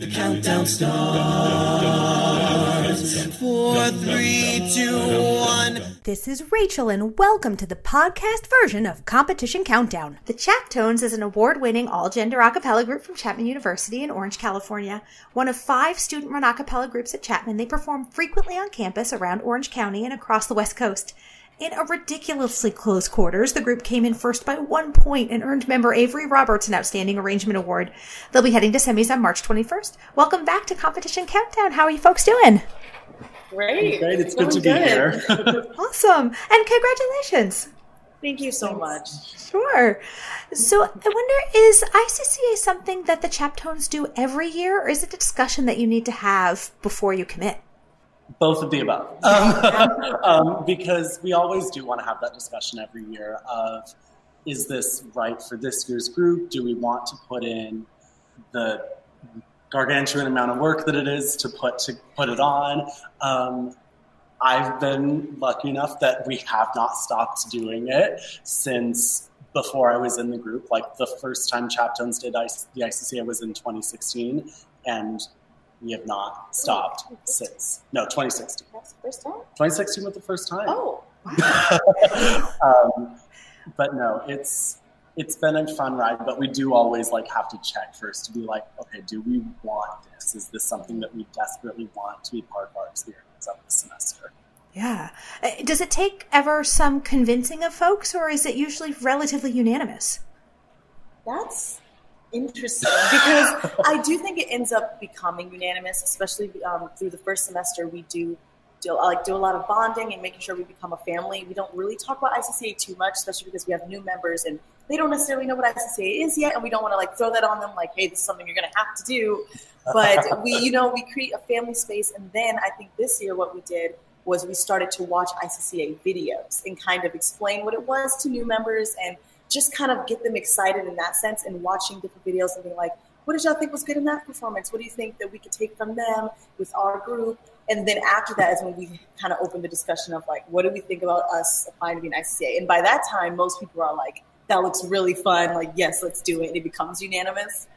The countdown starts. Four, three, two, one. This is Rachel, and welcome to the podcast version of Competition Countdown. The Chaptones is an award winning all gender a cappella group from Chapman University in Orange, California. One of five student run a cappella groups at Chapman, they perform frequently on campus around Orange County and across the West Coast. In a ridiculously close quarters, the group came in first by one point and earned member Avery Roberts an Outstanding Arrangement Award. They'll be heading to semis on March 21st. Welcome back to Competition Countdown. How are you folks doing? Great. Great. It's good to be here. Awesome. And congratulations. Thank you so much. Sure. So I wonder, is ICCA something that the Chaptones do every year, or is it a discussion that you need to have before you commit? Both of the above. Um, um, because we always do want to have that discussion every year of is this right for this year's group? Do we want to put in the gargantuan amount of work that it is to put to put it on? Um, I've been lucky enough that we have not stopped doing it since before I was in the group. Like the first time Chaptones did IC- the ICCA was in 2016, and we have not stopped since. No, 2016. That's the first time? 2016 was the first time. Oh, um, but no, it's it's been a fun ride. But we do always like have to check first to be like, okay, do we want this? Is this something that we desperately want to be part of our experience of the semester? Yeah. Uh, Does it take ever some convincing of folks, or is it usually relatively unanimous? that's interesting because I do think it ends up becoming unanimous, especially um, through the first semester. We do do like do a lot of bonding and making sure we become a family. We don't really talk about ICCA too much, especially because we have new members and they don't necessarily know what ICCA is yet, and we don't want to like throw that on them like, hey, this is something you're going to have to do. But we, you know, we create a family space, and then I think this year what we did was we started to watch ICCA videos and kind of explain what it was to new members and just kind of get them excited in that sense and watching different videos and being like, what did y'all think was good in that performance? What do you think that we could take from them with our group? And then after that is when we kind of open the discussion of like, what do we think about us applying to be an ICCA? And by that time, most people are like, that looks really fun. Like, yes, let's do it. And it becomes unanimous.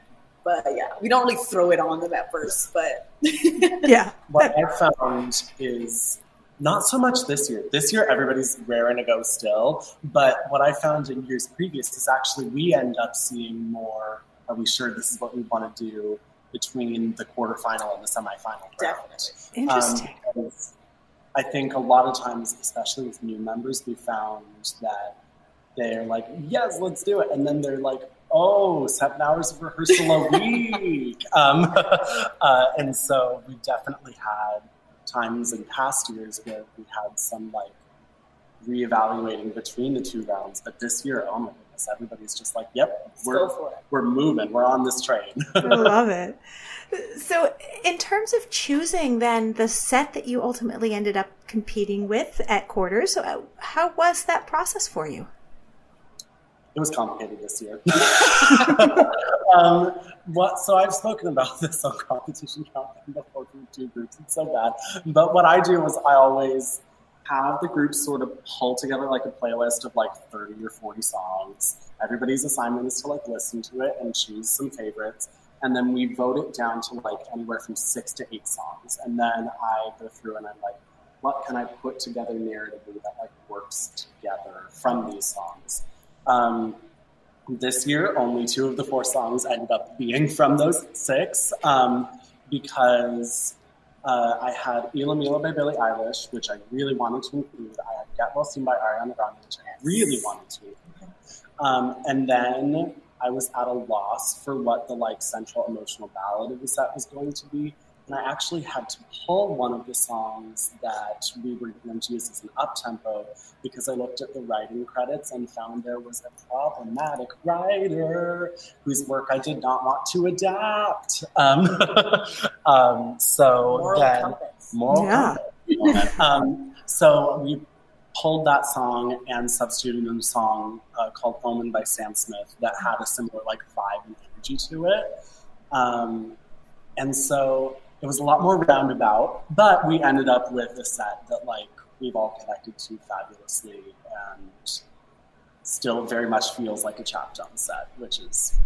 But yeah, we don't really throw it on them at first, but Yeah. What I found is not so much this year. This year, everybody's raring to go still. But what I found in years previous is actually we end up seeing more. Are we sure this is what we want to do between the quarterfinal and the semifinal? round? Definitely. Interesting. Um, I think a lot of times, especially with new members, we found that they're like, yes, let's do it. And then they're like, oh, seven hours of rehearsal a week. um, uh, and so we definitely had times in past years where we had some like reevaluating between the two rounds. But this year, oh my goodness, everybody's just like, yep, we're, go for it. we're moving. We're on this train. I love it. So, in terms of choosing then the set that you ultimately ended up competing with at quarters, uh, how was that process for you? It was complicated this year. um, what, so I've spoken about this on competition countdown before two groups. It's so bad. But what I do is I always have the groups sort of pull together like a playlist of like 30 or 40 songs. Everybody's assignment is to like listen to it and choose some favorites. And then we vote it down to like anywhere from six to eight songs. And then I go through and I'm like, what can I put together narratively that like works together from these songs? Um, this year, only two of the four songs ended up being from those six um, because uh, I had Ela Mila by Billie Eilish, which I really wanted to include. I had Get Well Soon by Ariana Grande, which I really wanted to include. Um, and then I was at a loss for what the like central emotional ballad of the set was going to be. And I actually had to pull one of the songs that we were going to use as an up tempo because I looked at the writing credits and found there was a problematic writer whose work I did not want to adapt. Um, um, so Moral then, compass. moral Yeah. compass. um, so we pulled that song and substituted a song uh, called Omen by Sam Smith that had a similar like vibe and energy to it. Um, and so it was a lot more roundabout, but we ended up with a set that like we've all connected to fabulously and still very much feels like a Chaptones set, which is.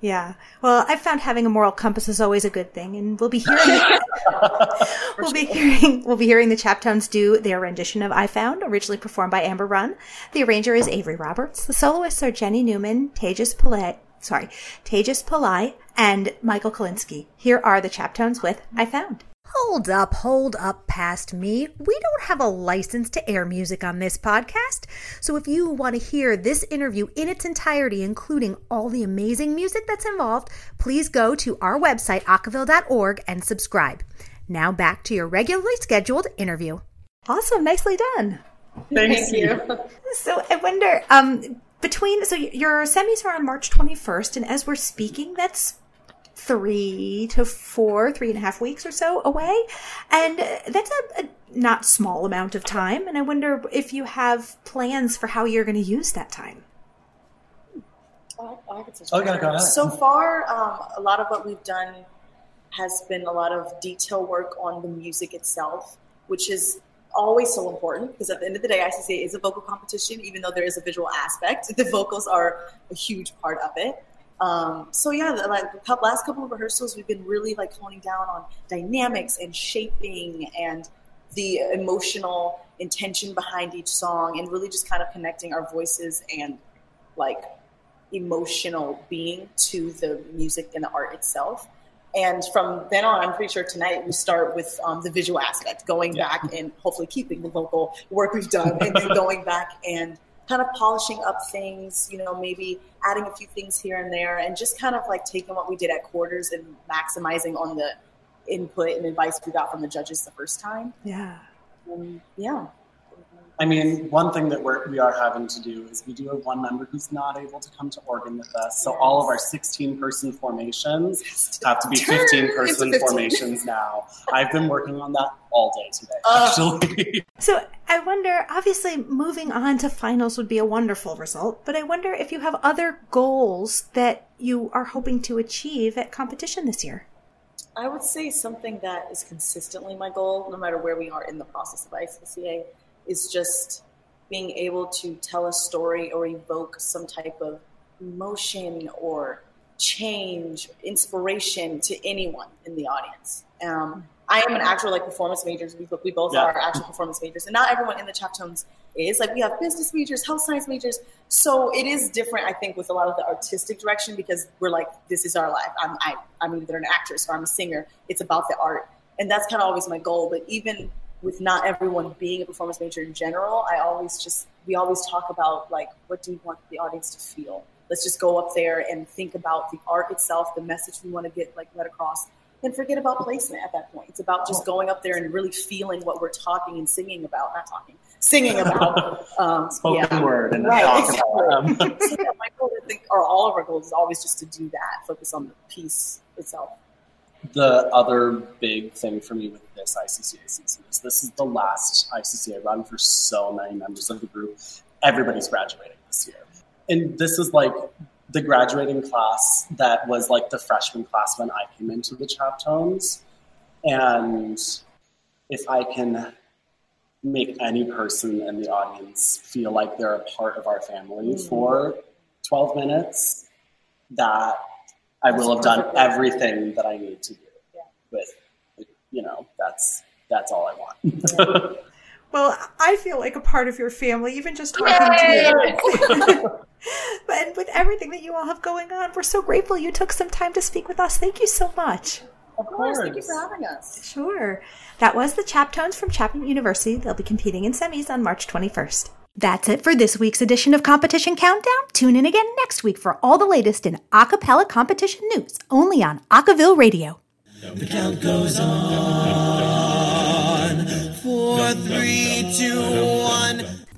Yeah. Well, I've found having a moral compass is always a good thing, and we'll be hearing we'll be hearing we'll be hearing the Chaptones do their rendition of "I Found," originally performed by Amber Run. The arranger is Avery Roberts. The soloists are Jenny Newman, Tejas Pillai, sorry, Tejas Pillai, and Michael Kalinsky. Here are the Chaptones with "I Found." Hold up, hold up past me. We don't have a license to air music on this podcast. So if you want to hear this interview in its entirety, including all the amazing music that's involved, please go to our website, acaville.org, and subscribe. Now back to your regularly scheduled interview. Awesome, nicely done. Thank you. So I wonder, um, between so your semis are on March 21st, and as we're speaking, that's three to four, three and a half weeks or so away. And uh, that's a, a not small amount of time. And I wonder if you have plans for how you're going to use that time. Oh, I could say Oh, yeah, go ahead. So far, um, a lot of what we've done has been a lot of detail work on the music itself, which is always so important because at the end of the day, ICCA is a vocal competition, even though there is a visual aspect. The vocals are a huge part of it. Um, so yeah, the, like the last couple of rehearsals, we've been really like honing down on dynamics and shaping and the emotional intention behind each song, and really just kind of connecting our voices and like emotional being to the music and the art itself. And from then on, I'm pretty sure tonight we start with um, the visual aspect, going back and hopefully keeping the vocal work we've done, and then going back and kind of polishing up things, you know, maybe adding a few things here and there, and just kind of like taking what we did at quarters and maximizing on the input and advice we got from the judges the first time. Yeah. Um, yeah. I mean, one thing that we're, we are having to do is we do have one member who's not able to come to Oregon with us. So all of our 16 person formations have to be 15 person 15. formations now. I've been working on that all day today, Oh. actually. So I wonder, obviously, moving on to finals would be a wonderful result, but I wonder if you have other goals that you are hoping to achieve at competition this year. I would say something that is consistently my goal, no matter where we are in the process of ICCA, is just being able to tell a story or evoke some type of emotion or change, inspiration to anyone in the audience. Um, I am an actual like performance majors. We, we both Yeah. are actual performance majors, and not everyone in the Chaptones is. Like we have business majors, health science majors. So it is different, I think, with a lot of the artistic direction because we're like, this is our life. I'm I, I'm either an actress or I'm a singer. It's about the art, and that's kind of always my goal. But even with not everyone being a performance major in general, I always just we always talk about like what do you want the audience to feel. Let's just go up there and think about the art itself, the message we want to get like let across, and forget about placement at that point. It's about just going up there and really feeling what we're talking and singing about, not talking, singing about. Um, Spoken yeah. word and Right, talk exactly. about them. so yeah, my goal, I think, or all of our goals, is always just to do that, focus on the piece itself. The other big thing for me with this ICCA season is this is the last ICCA run for so many members of the group. Everybody's graduating this year. And this is like the graduating class that was like the freshman class when I came into the Chaptones. And if I can make any person in the audience feel like they're a part of our family mm. for 12 minutes, that I will have done everything that I need to do Yeah. with, you know, that's that's all I want. Well, I feel like a part of your family, even just talking to you. and with everything that you all have going on, we're so grateful you took some time to speak with us. Thank you so much. Of course, thank you for having us. Sure. That was the Chaptones from Chapman University. They'll be competing in semis on March 21st. That's it for this week's edition of Competition Countdown. Tune in again next week for all the latest in a cappella competition news, only on Acaville Radio. The count goes on. Four, three, two, one.